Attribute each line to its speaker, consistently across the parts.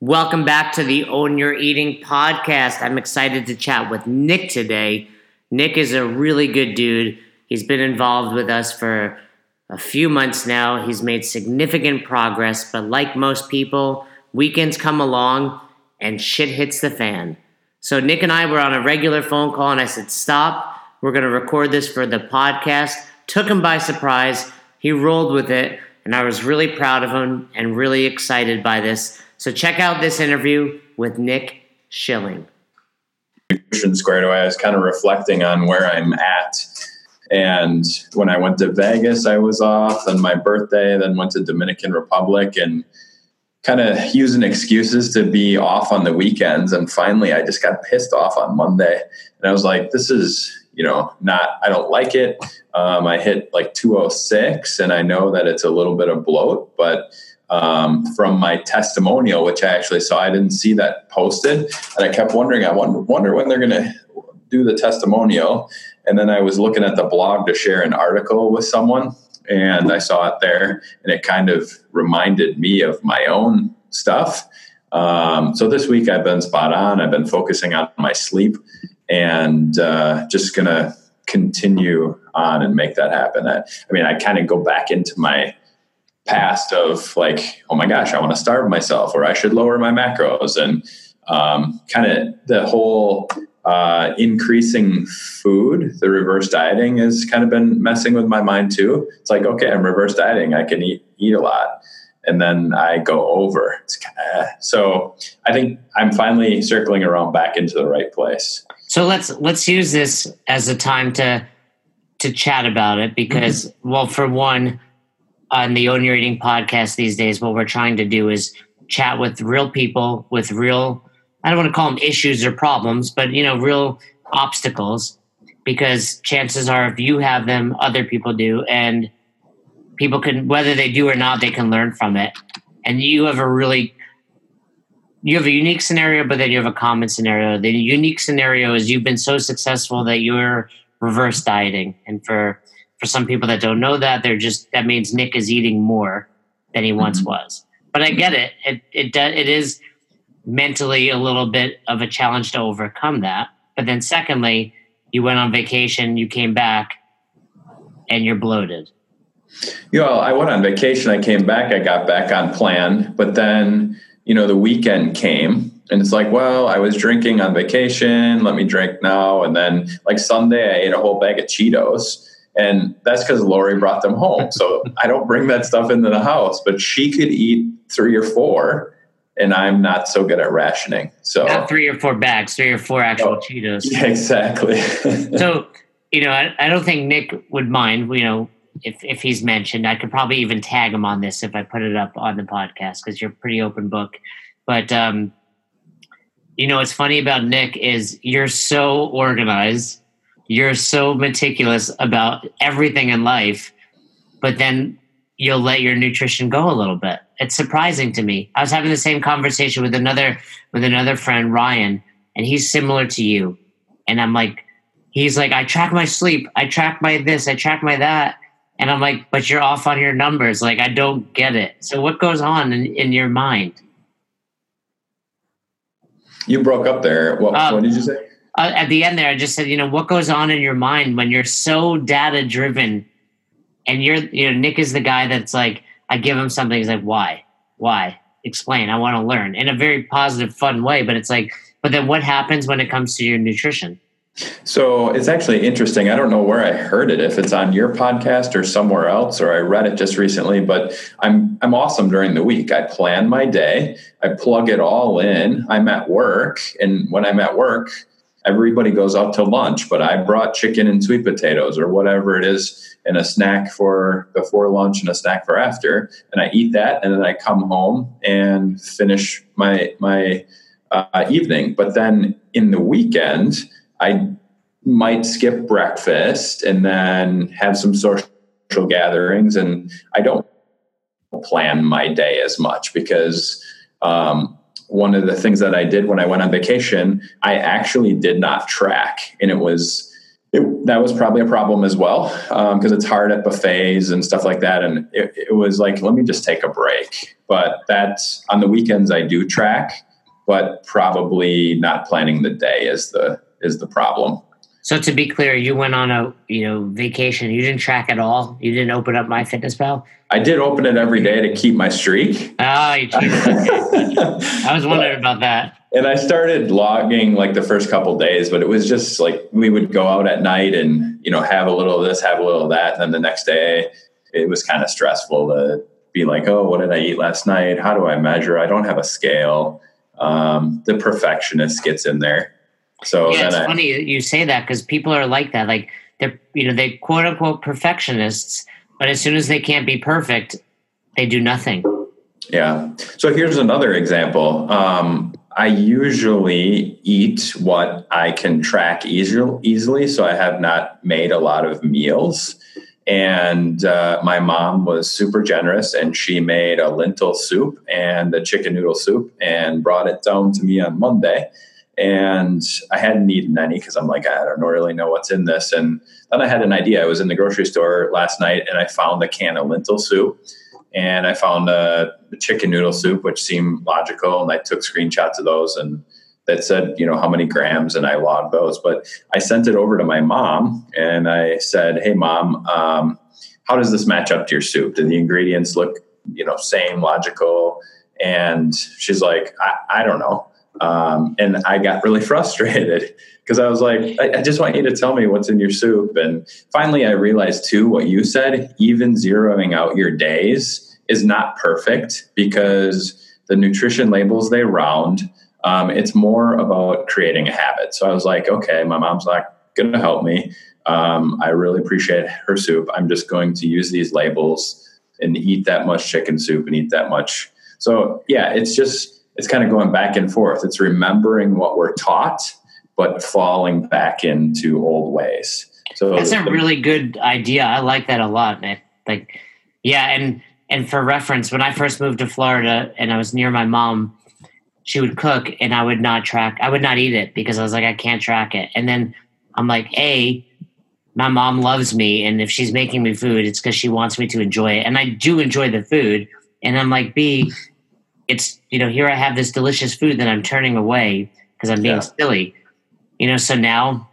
Speaker 1: Welcome back to the Own Your Eating podcast. I'm excited to chat with Nick today. Nick is a really good dude. He's been involved with us for a few months now. He's made significant progress, but like most people, weekends come along and shit hits the fan. So Nick and I were on a regular phone call, and I said, Stop. We're going to record this for the podcast. Took him by surprise. He rolled with it, and I was really proud of him and really excited by this. So check out this interview with Nick Schilling.
Speaker 2: Squared away, I was kind of reflecting on where I'm at. And when I went to Vegas, I was off. on my birthday, then went to Dominican Republic and kind of using excuses to be off on the weekends. And finally, I just got pissed off on Monday. And I was like, this is, you know, not, I don't like it. Um, I hit like 206, and I know that it's a little bit of bloat, but um, from my testimonial, which I actually saw. I didn't see that posted, and I kept wondering. I wonder, wonder when they're going to do the testimonial. And then I was looking at the blog to share an article with someone, and I saw it there, and it kind of reminded me of my own stuff. Um, so this week I've been spot on. I've been focusing on my sleep, and uh, just gonna continue on and make that happen. I, I mean, I kind of go back into my past of like, oh my gosh, I want to starve myself or I should lower my macros and um, kind of the whole uh, increasing food, the reverse dieting has kind of been messing with my mind too. It's like, okay, I'm reverse dieting. I can eat, eat a lot. And then I go over. It's kinda, so I think I'm finally circling around back into the right place.
Speaker 1: So let's let's use this as a time to to chat about it because, mm-hmm. well, for one, on the Own Your Eating podcast these days, what we're trying to do is chat with real people with real, I don't want to call them issues or problems, but, you know, real obstacles because chances are if you have them, other people do. And people can, whether they do or not, they can learn from it. And you have a really, you have a unique scenario, but then you have a common scenario. The unique scenario is you've been so successful that you're reverse dieting. And for, for some people that don't know that, they're just that means Nick is eating more than he mm-hmm. once was. But I get it. It it does it is mentally a little bit of a challenge to overcome that. But then secondly, you went on vacation, you came back, and you're bloated.
Speaker 2: You know, I went on vacation, I came back, I got back on plan, but then, you know, the weekend came and it's like, well, I was drinking on vacation, let me drink now. And then like Sunday I ate a whole bag of Cheetos and that's because Lori brought them home. So I don't bring that stuff into the house, but she could eat three or four, and I'm not so good at rationing. So
Speaker 1: not three or four bags, three or four actual oh, Cheetos.
Speaker 2: Yeah, exactly.
Speaker 1: so you know, I, I don't think Nick would mind. You know, if if he's mentioned, I could probably even tag him on this if I put it up on the podcast because you're a pretty open book. But um, you know, what's funny about Nick is you're so organized you're so meticulous about everything in life, but then you'll let your nutrition go a little bit. It's surprising to me. I was having the same conversation with another with another friend, Ryan, and he's similar to you. And I'm like, he's like, I track my sleep, I track my this, I track my that. And I'm like, but you're off on your numbers. Like, I don't get it. So what goes on in, in your mind?
Speaker 2: You broke up there. What, um, what did you say?
Speaker 1: Uh, at the end there, I just said, you know, what goes on in your mind when you're so data driven, and you're, you know, Nick is the guy that's like, I give him something, he's like, why, why, explain, I want to learn in a very positive, fun way. But it's like, but then what happens when it comes to your nutrition?
Speaker 2: So it's actually interesting. I don't know where I heard it, if it's on your podcast or somewhere else, or I read it just recently, but I'm I'm awesome during the week. I plan my day, I plug it all in. I'm at work, and when I'm at work, everybody goes out to lunch, but I brought chicken and sweet potatoes or whatever it is and a snack for before lunch and a snack for after. And I eat that and then I come home and finish my, my uh, evening. But then in the weekend, I might skip breakfast and then have some social gatherings. And I don't plan my day as much because um, one of the things that I did when I went on vacation, I actually did not track. And it was it, that was probably a problem as well because um, it's hard at buffets and stuff like that. And it, it, was like, let me just take a break. But that's on the weekends I do track, but probably not planning the day is the is the problem.
Speaker 1: So to be clear, you went on a you know vacation. You didn't track at all. You didn't open up MyFitnessPal.
Speaker 2: I did open it every day to keep my streak.
Speaker 1: Oh, you cheated. I was wondering about that
Speaker 2: and I started logging like the first couple days, but it was just like we would go out at night and you know have a little of this, have a little of that, and then the next day it was kind of stressful to be like, oh, what did I eat last night? How do I measure? I don't have a scale. Um, the perfectionist gets in there. So
Speaker 1: yeah, it's I, funny you say that because people are like that. Like they're you know they quote unquote perfectionists, but as soon as they can't be perfect, they do nothing.
Speaker 2: Yeah. So here's another example. Um, I usually eat what I can track easily, easily, so I have not made a lot of meals. And uh, my mom was super generous, and she made a lentil soup and a chicken noodle soup and brought it down to me on Monday. And I hadn't eaten any because I'm like, I don't really know what's in this. And then I had an idea. I was in the grocery store last night and I found a can of lentil soup and I found a, chicken noodle soup, which seemed logical, and I took screenshots of those and that said, you know, how many grams, and I logged those. But I sent it over to my mom, and I said, "Hey, mom, um, how does this match up to your soup? Do the ingredients look, you know, same, logical?" And she's like, "I, I don't know." Um, and I got really frustrated because I was like, I, I, just want you to tell me what's in your soup. And finally, I realized too what you said, even zeroing out your days is not perfect because the nutrition labels they round. Um, it's more about creating a habit. So I was like, okay, my mom's not going to help me. Um, I really appreciate her soup. I'm just going to use these labels and eat that much chicken soup and eat that much. So yeah, it's just it's kind of going back and forth. It's remembering what we're taught but falling back into old ways.
Speaker 1: So that's a really good idea. I like that a lot, man. Like, yeah, and and for reference, when I first moved to Florida and I was near my mom, she would cook and I would not track. I would not eat it because I was like, I can't track it. And then I'm like, a, my mom loves me, and if she's making me food, it's because she wants me to enjoy it, and I do enjoy the food. And I'm like, b, it's you know, here I have this delicious food that I'm turning away because I'm being yeah. silly you know, so now,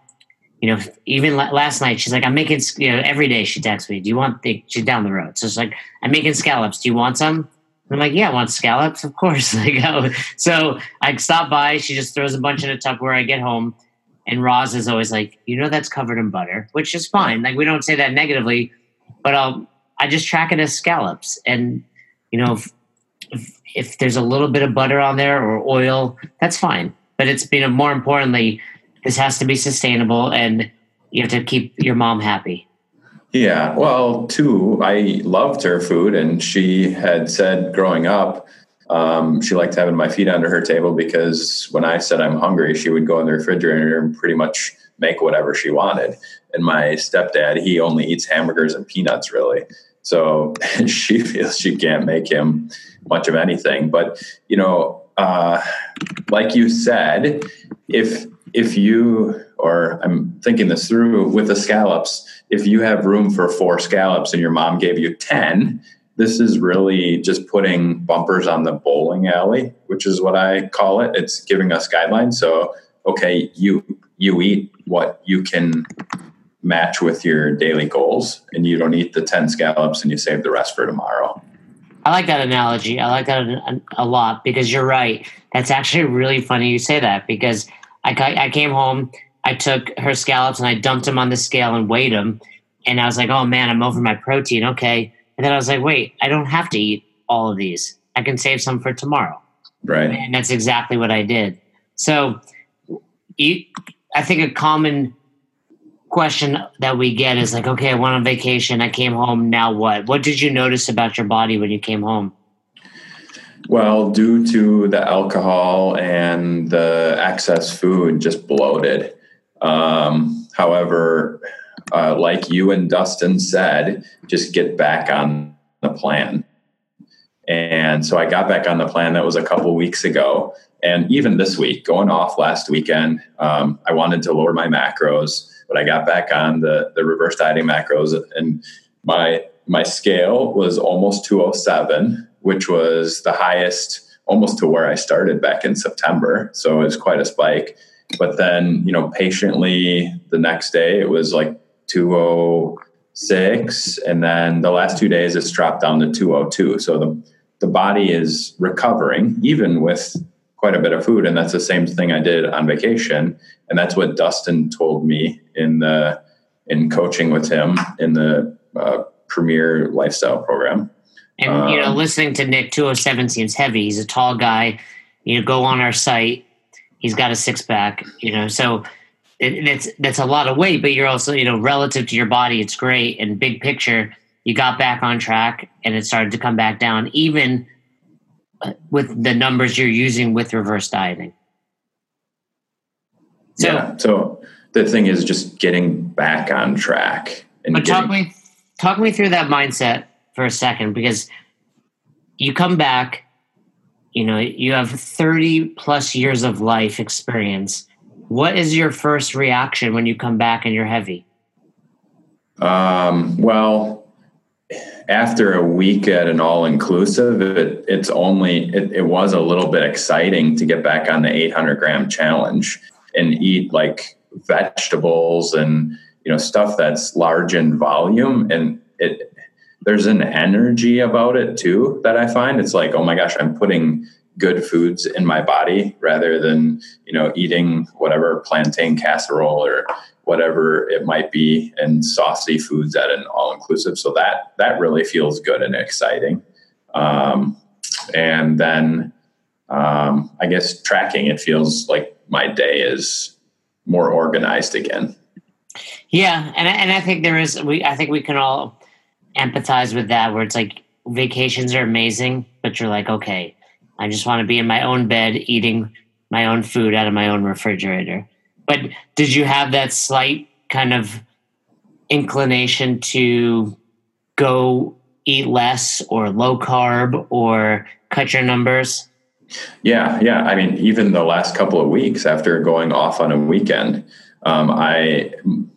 Speaker 1: you know, even last night, she's like, I'm making, you know, every day she texts me, do you want the, she's down the road. So it's like, I'm making scallops. Do you want some? I'm like, yeah, I want scallops. Of course. Like, oh. So I stop by. She just throws a bunch in a Tupperware. I get home. And Roz is always like, you know, that's covered in butter, which is fine. Like, we don't say that negatively, but I'll, I just track it as scallops. And, you know, if, if, there's a little bit of butter on there or oil, that's fine. But it's been more importantly, this has to be sustainable and you have to keep your mom happy.
Speaker 2: Yeah, well, too, I loved her food, and she had said growing up, um, she liked having my feet under her table because when I said I'm hungry, she would go in the refrigerator and pretty much make whatever she wanted. And my stepdad, he only eats hamburgers and peanuts, really. So she feels she can't make him much of anything. But, you know, uh, like you said, if if you or I'm thinking this through with the scallops, if you have room for four scallops and your mom gave you 10, this is really just putting bumpers on the bowling alley, which is what I call it. It's giving us guidelines. So, okay, you you eat what you can match with your daily goals and you don't eat the 10 scallops and you save the rest for tomorrow.
Speaker 1: I like that analogy. I like that a, a lot because you're right. That's actually really funny you say that because – I, I came home, I took her scallops and I dumped them on the scale and weighed them. And I was like, oh man, I'm over my protein. Okay. And then I was like, wait, I don't have to eat all of these. I can save some for tomorrow.
Speaker 2: Right.
Speaker 1: And that's exactly what I did. So you, I think a common question that we get is like, okay, I went on vacation. I came home. Now what? What did you notice about your body when you came home?
Speaker 2: Well, due to the alcohol and the excess food, just bloated. Um, however, uh, like you and Dustin said, just get back on the plan. And so I got back on the plan. That was a couple weeks ago. And even this week, going off last weekend, um, I wanted to lower my macros. But I got back on the the reverse dieting macros, and my my scale was almost 207, which was the highest almost to where I started back in September. So it was quite a spike. But then, you know, patiently the next day it was like 206. And then the last two days it's dropped down to 202. So the, the body is recovering, even with quite a bit of food. And that's the same thing I did on vacation. And that's what Dustin told me in the in coaching with him in the uh, premier lifestyle program.
Speaker 1: And um, you know, um, listening to Nick 207 seems heavy. He's a tall guy. You know, go on our site, he's got a six pack. You know, so it, that's that's a lot of weight. But you're also, you know, relative to your body, it's great. And big picture, you got back on track, and it started to come back down, even with the numbers you're using with reverse dieting.
Speaker 2: So, yeah. So the thing is just getting back on track.
Speaker 1: And but getting- talk me talk me through that mindset for a second because you come back, you know, you have 30 plus years of life experience. What is your first reaction when you come back and you're heavy?
Speaker 2: Um, well, after a week at an all inclusive, it, it's only, it, it was a little bit exciting to get back on the 800 gram challenge and eat like vegetables and, you know, stuff that's large in volume. And it, there's an energy about it too that I find. It's like, oh my gosh, I'm putting good foods in my body rather than, you know, eating whatever plantain casserole or whatever it might be and saucy foods at an all inclusive. So that that really feels good and exciting. Um, and then um, I guess tracking it feels like my day is more organized again.
Speaker 1: Yeah, and and I think there is we I think we can all empathize with that where it's like vacations are amazing, but you're like, okay, I just want to be in my own bed eating my own food out of my own refrigerator. But did you have that slight kind of inclination to go eat less or low carb or cut your numbers?
Speaker 2: Yeah, yeah. I mean, even the last couple of weeks after going off on a weekend, um, I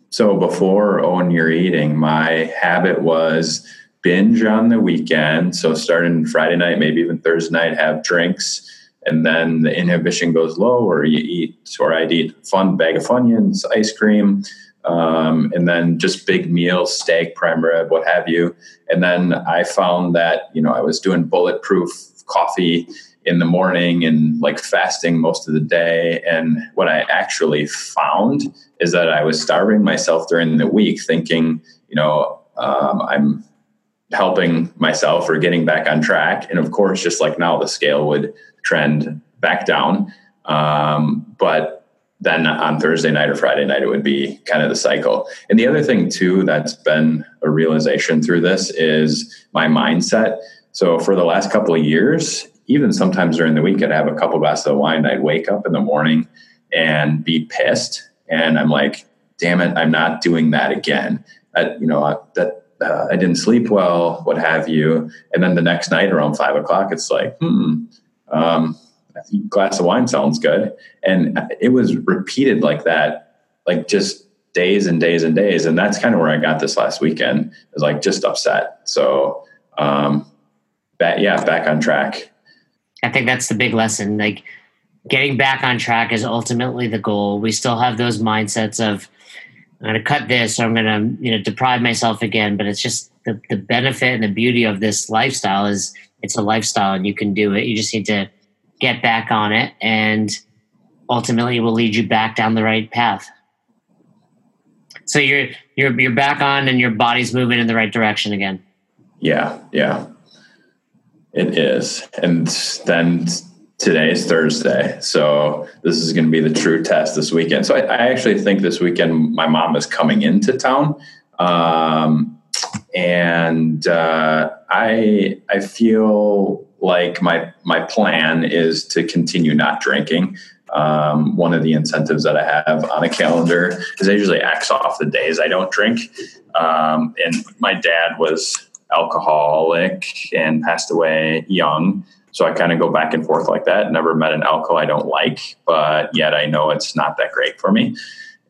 Speaker 2: so before Own Your Eating, my habit was binge on the weekend. So starting Friday night, maybe even Thursday night, have drinks. And then the inhibition goes low, or you eat, or I'd eat fun bag of Funyuns, ice cream, um, and then just big meals, steak, prime rib, what have you. And then I found that, you know, I was doing bulletproof coffee in the morning and like fasting most of the day. And what I actually found is that I was starving myself during the week, thinking, you know, um, I'm helping myself or getting back on track. And of course, just like now, the scale would trend back down. Um, but then on Thursday night or Friday night, it would be kind of the cycle. And the other thing, too, that's been a realization through this is my mindset. So for the last couple of years, even sometimes during the week, I'd have a couple glasses of wine. I'd wake up in the morning and be pissed, and I'm like, "Damn it, I'm not doing that again." I, you know, I, that uh, I didn't sleep well, what have you. And then the next night around five o'clock, it's like, hmm, um, glass of wine sounds good, and it was repeated like that, like just days and days and days. And that's kind of where I got this last weekend. Is like just upset. So, um, back, yeah, back on track.
Speaker 1: I think that's the big lesson. Like getting back on track is ultimately the goal. We still have those mindsets of I'm going to cut this or I'm going to you know deprive myself again. But it's just the the benefit and the beauty of this lifestyle is it's a lifestyle and you can do it. You just need to get back on it and ultimately it will lead you back down the right path. So you're you're you're back on and your body's moving in the right direction again.
Speaker 2: Yeah, yeah. It is. And then today is Thursday. So this is going to be the true test this weekend. So I, I actually think this weekend my mom is coming into town. Um, and uh, I I feel like my my plan is to continue not drinking. Um, one of the incentives that I have on a calendar is I usually X off the days I don't drink. Um, and my dad was alcoholic and passed away young. So I kind of go back and forth like that. Never met an alcohol I don't like, but yet I know it's not that great for me.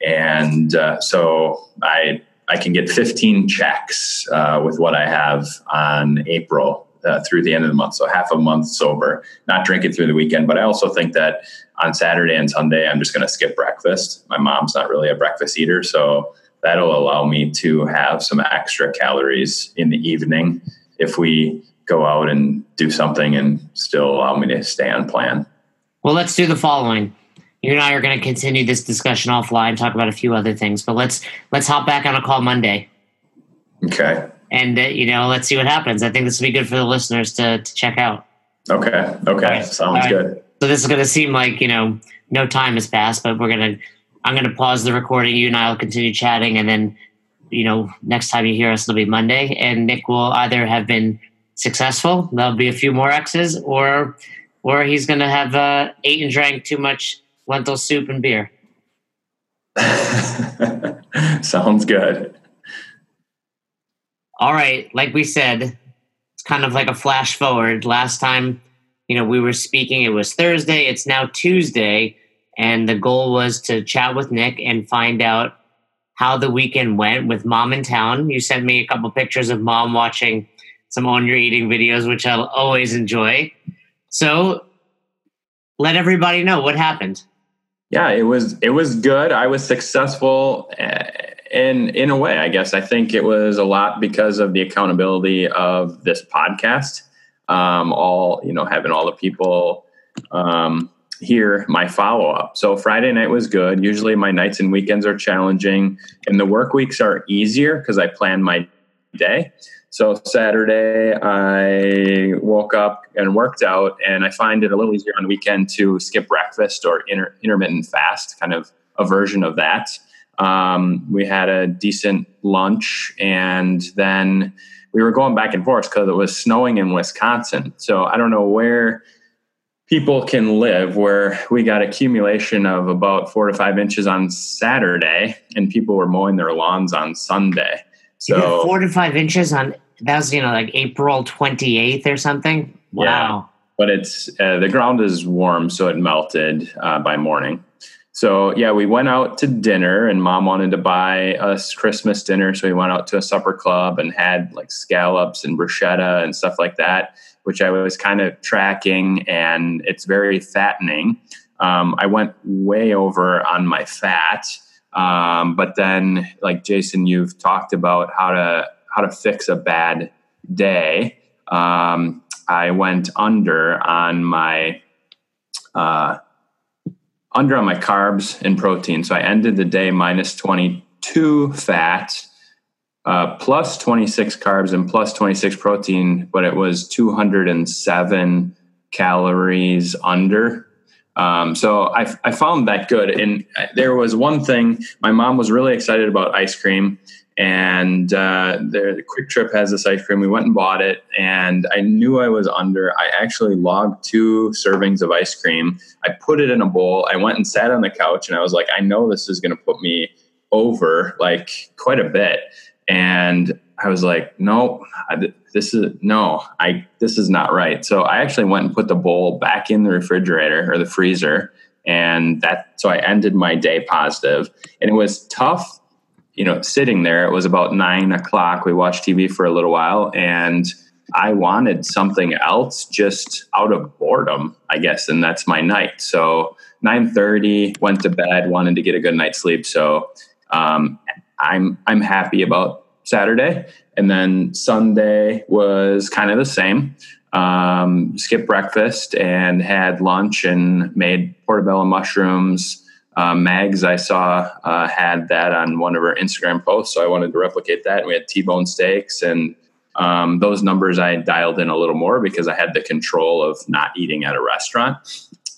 Speaker 2: and uh, so I I can get 15 checks uh, with what I have on April uh, through the end of the month. So half a month sober, not drinking through the weekend. But I also think that on Saturday and Sunday, I'm just going to skip breakfast. My mom's not really a breakfast eater, so that'll allow me to have some extra calories in the evening if we go out and do something and still allow me to stay on plan.
Speaker 1: Well, let's do the following. You and I are going to continue this discussion offline, talk about a few other things, but let's let's hop back on a call Monday.
Speaker 2: Okay.
Speaker 1: And uh, you know, let's see what happens. I think this will be good for the listeners to to check out.
Speaker 2: Okay. Okay. Right. Sounds right. good.
Speaker 1: So this is going to seem like you know no time has passed, but we're gonna I'm gonna pause the recording. You and I will continue chatting, and then you know next time you hear us, it'll be Monday, and Nick will either have been successful. There'll be a few more X's, or or he's gonna have uh, ate and drank too much lentil soup and beer.
Speaker 2: Sounds good.
Speaker 1: All right, like we said, it's kind of like a flash forward. Last time, you know, we were speaking, it was Thursday, it's now Tuesday, and the goal was to chat with Nick and find out how the weekend went with mom in town. You sent me a couple pictures of mom watching some Own Your Eating videos, which I'll always enjoy. So let everybody know what happened
Speaker 2: yeah, it was it was good. I was successful eh, in in a way. I guess I think it was a lot because of the accountability of this podcast. Um, all you know, having all the people um, hear my follow up. So Friday night was good. Usually my nights and weekends are challenging, and the work weeks are easier because I plan my day. So Saturday, I woke up and worked out, and I find it a little easier on the weekend to skip breakfast or inter- intermittent fast, kind of a version of that. Um, we had a decent lunch, and then we were going back and forth because it was snowing in Wisconsin. So I don't know where people can live where we got accumulation of about four to five inches on Saturday, and people were mowing their lawns on Sunday.
Speaker 1: So four to five inches on that was you know like April 28th or something. Wow. Yeah,
Speaker 2: but it's uh, the ground is warm, so it melted uh, by morning. So yeah, we went out to dinner, and mom wanted to buy us Christmas dinner, so we went out to a supper club and had like scallops and bruschetta and stuff like that, which I was kind of tracking, and it's very fattening. Um, I went way over on my fat, um, but then like Jason, you've talked about how to how to fix a bad day, um, I went under on my uh, under on my carbs and protein. So I ended the day minus 22 fat, uh, plus 26 carbs, and plus 26 protein, but it was 207 calories under. Um, so I, I found that good. And there was one thing my mom was really excited about ice cream and uh, the Kwik Trip has this ice cream. We went and bought it, and I knew I was under. I actually logged two servings of ice cream. I put it in a bowl. I went and sat on the couch, and I was like, I know this is going to put me over like quite a bit. And I was like, no, this is no, I this is not right. So I actually went and put the bowl back in the refrigerator or the freezer, and that so I ended my day positive. And it was tough you know, sitting there, it was about nine o'clock. We watched TV for a little while and I wanted something else just out of boredom, I guess. And that's my night. So 930 went to bed, wanted to get a good night's sleep. So, um, I'm, I'm happy about Saturday. And then Sunday was kind of the same. Um, skipped breakfast and had lunch and made portobello mushrooms, uh, Mags, I saw uh, had that on one of her Instagram posts, so I wanted to replicate that. And we had T-bone steaks, and um, those numbers I dialed in a little more because I had the control of not eating at a restaurant.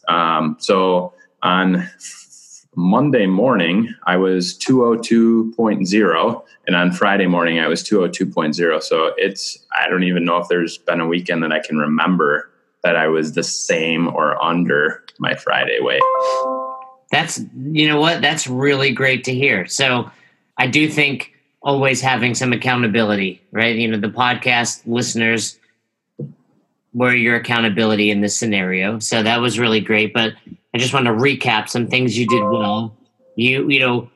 Speaker 2: Um, so on Monday morning, I was 202.0, and on Friday morning, I was 202.0. So it's I don't even know if there's been a weekend that I can remember that I was the same or under my Friday weight.
Speaker 1: That's you know what? That's really great to hear. So I do think always having some accountability, right? You know, the podcast listeners were your accountability in this scenario. So that was really great. But I just want to recap some things you did well. You, you know,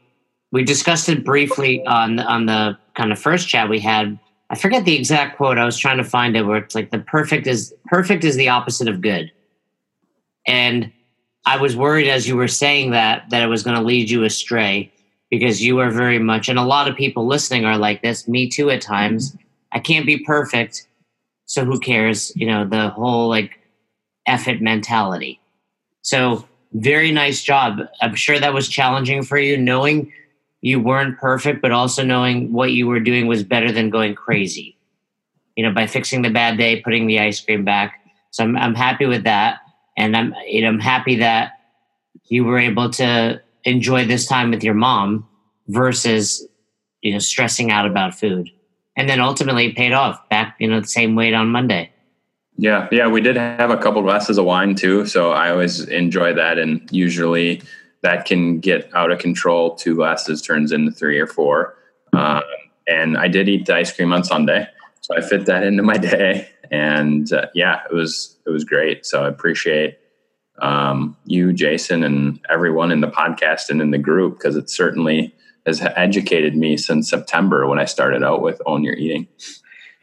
Speaker 1: we discussed it briefly on on the kind of first chat we had. I forget the exact quote. I was trying to find it where it's like the perfect is perfect is the opposite of good. And I was worried as you were saying that that it was going to lead you astray because you are very much and a lot of people listening are like this, me too at times. I can't be perfect, so who cares? You know, the whole like effort mentality. So very nice job. I'm sure that was challenging for you, knowing you weren't perfect, but also knowing what you were doing was better than going crazy. You know, by fixing the bad day, putting the ice cream back. So I'm I'm happy with that, and I'm you know, I'm happy that you were able to enjoy this time with your mom versus you know stressing out about food, and then ultimately it paid off. Back you know the same weight on Monday.
Speaker 2: Yeah, yeah, we did have a couple glasses of wine too, so I always enjoy that, and usually that can get out of control. Two glasses turns into three or four. Um, and I did eat the ice cream on Sunday, so I fit that into my day. And uh, yeah, it was it was great. So I appreciate um, you, Jason, and everyone in the podcast and in the group because it certainly has educated me since September when I started out with Own Your Eating.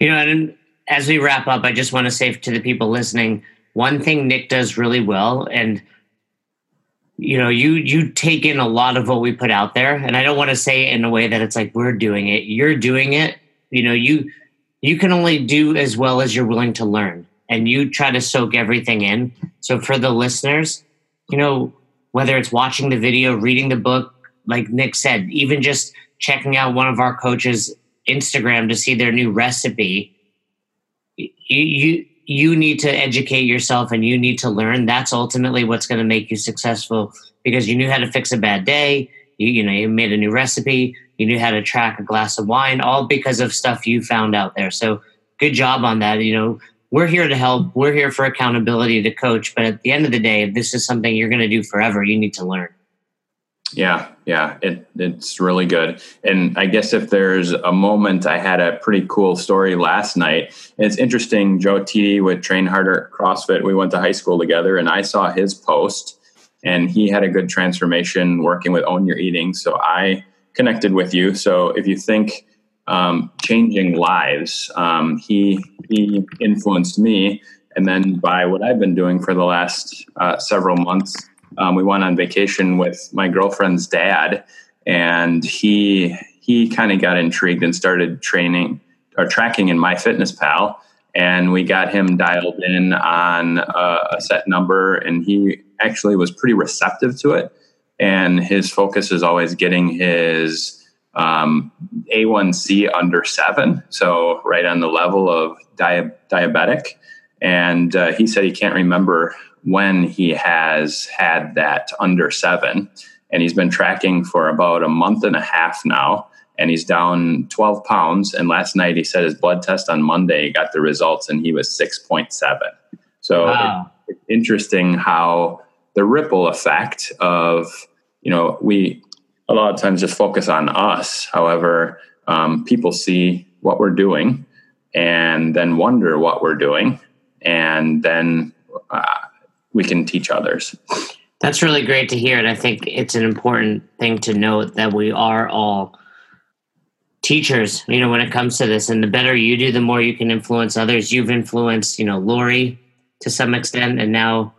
Speaker 1: Know, and as we wrap up, I just want to say to the people listening, one thing Nick does really well, and you know you you take in a lot of what we put out there and i don't want to say it in a way that it's like we're doing it. You're doing it. You know you you can only do as well as you're willing to learn and you try to soak everything in. So for the listeners you know whether it's watching the video reading the book like nick said even just checking out one of our coaches instagram to see their new recipe you, you you need to educate yourself and you need to learn. That's ultimately what's going to make you successful because you knew how to fix a bad day. You, you know, you made a new recipe. You knew how to track a glass of wine, all because of stuff you found out there. So good job on that. You know, we're here to help. We're here for accountability to coach. But at the end of the day, if this is something you're going to do forever, you need to learn.
Speaker 2: Yeah, yeah, it, it's really good. And I guess if there's a moment, I had a pretty cool story last night. And it's interesting. Joe TD with Train Harder CrossFit, we went to high school together, and I saw his post, and he had a good transformation working with Own Your Eating. So I connected with you. So if you think um, changing lives, um, he he influenced me, and then by what I've been doing for the last uh, several months um, we went on vacation with my girlfriend's dad, and he he kind of got intrigued and started training or tracking in MyFitnessPal, and we got him dialed in on a, a set number, and he actually was pretty receptive to it. And his focus is always getting his um, A1C under seven, so right on the level of dia- diabetic. And uh, he said he can't remember when he has had that under seven. And he's been tracking for about a month and a half now. And he's down 12 pounds. And last night he said his blood test on Monday got the results and he was 6.7. So wow. it's interesting how the ripple effect of, you know, we a lot of times just focus on us. However, um, people see what we're doing and then wonder what we're doing. And then uh, we can teach others.
Speaker 1: That's really great to hear. And I think it's an important thing to note that we are all teachers, you know, when it comes to this. And the better you do, the more you can influence others. You've influenced, you know, Lori to some extent, and now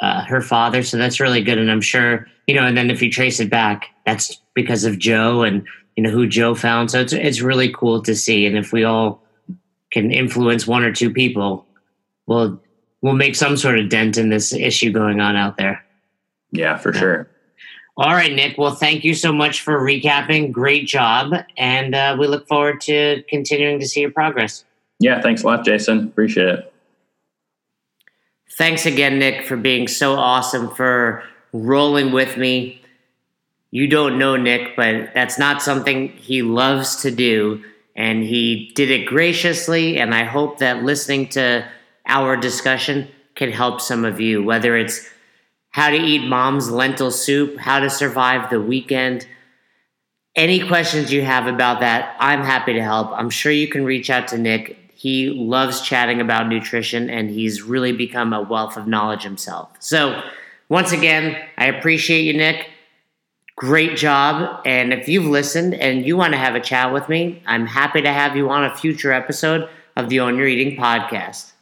Speaker 1: uh, her father. So that's really good. And I'm sure, you know, and then if you trace it back, that's because of Joe and, you know, who Joe found. So it's, it's really cool to see. And if we all can influence one or two people, well, we'll make some sort of dent in this issue going on out there.
Speaker 2: Yeah, for yeah. sure.
Speaker 1: All right, Nick. Well, thank you so much for recapping. Great job. And uh, we look forward to continuing to see your progress.
Speaker 2: Yeah, thanks a lot, Jason. Appreciate it.
Speaker 1: Thanks again, Nick, for being so awesome, for rolling with me. You don't know Nick, but that's not something he loves to do. And he did it graciously. And I hope that listening to our discussion can help some of you, whether it's how to eat mom's lentil soup, how to survive the weekend. Any questions you have about that, I'm happy to help. I'm sure you can reach out to Nick. He loves chatting about nutrition and he's really become a wealth of knowledge himself. So, once again, I appreciate you, Nick. Great job. And if you've listened and you want to have a chat with me, I'm happy to have you on a future episode of the Own Your Eating podcast.